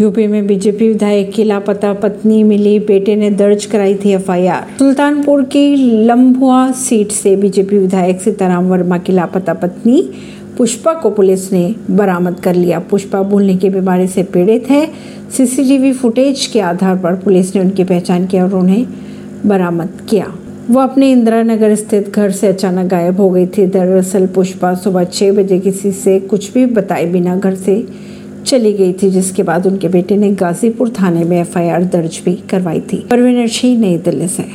UP में BJP विधायक की लापता पत्नी मिली, बेटे ने दर्ज कराई थी एफआईआर। सुल्तानपुर की लम्बुआ सीट से बीजेपी विधायक सीताराम वर्मा की लापता पत्नी पुष्पा को पुलिस ने बरामद कर लिया। पुष्पा भूलने की बीमारी से पीड़ित है। सीसीटीवी फुटेज के आधार पर पुलिस ने उनकी पहचान की और उन्हें बरामद किया। वो अपने इंदिरा नगर स्थित घर से अचानक गायब हो गई थी। दरअसल पुष्पा सुबह छह बजे किसी से कुछ भी बताए बिना घर से चली गई थी, जिसके बाद उनके बेटे ने गाजीपुर थाने में एफआईआर दर्ज भी करवाई थी। परवीन सिंह नई दिल्ली से।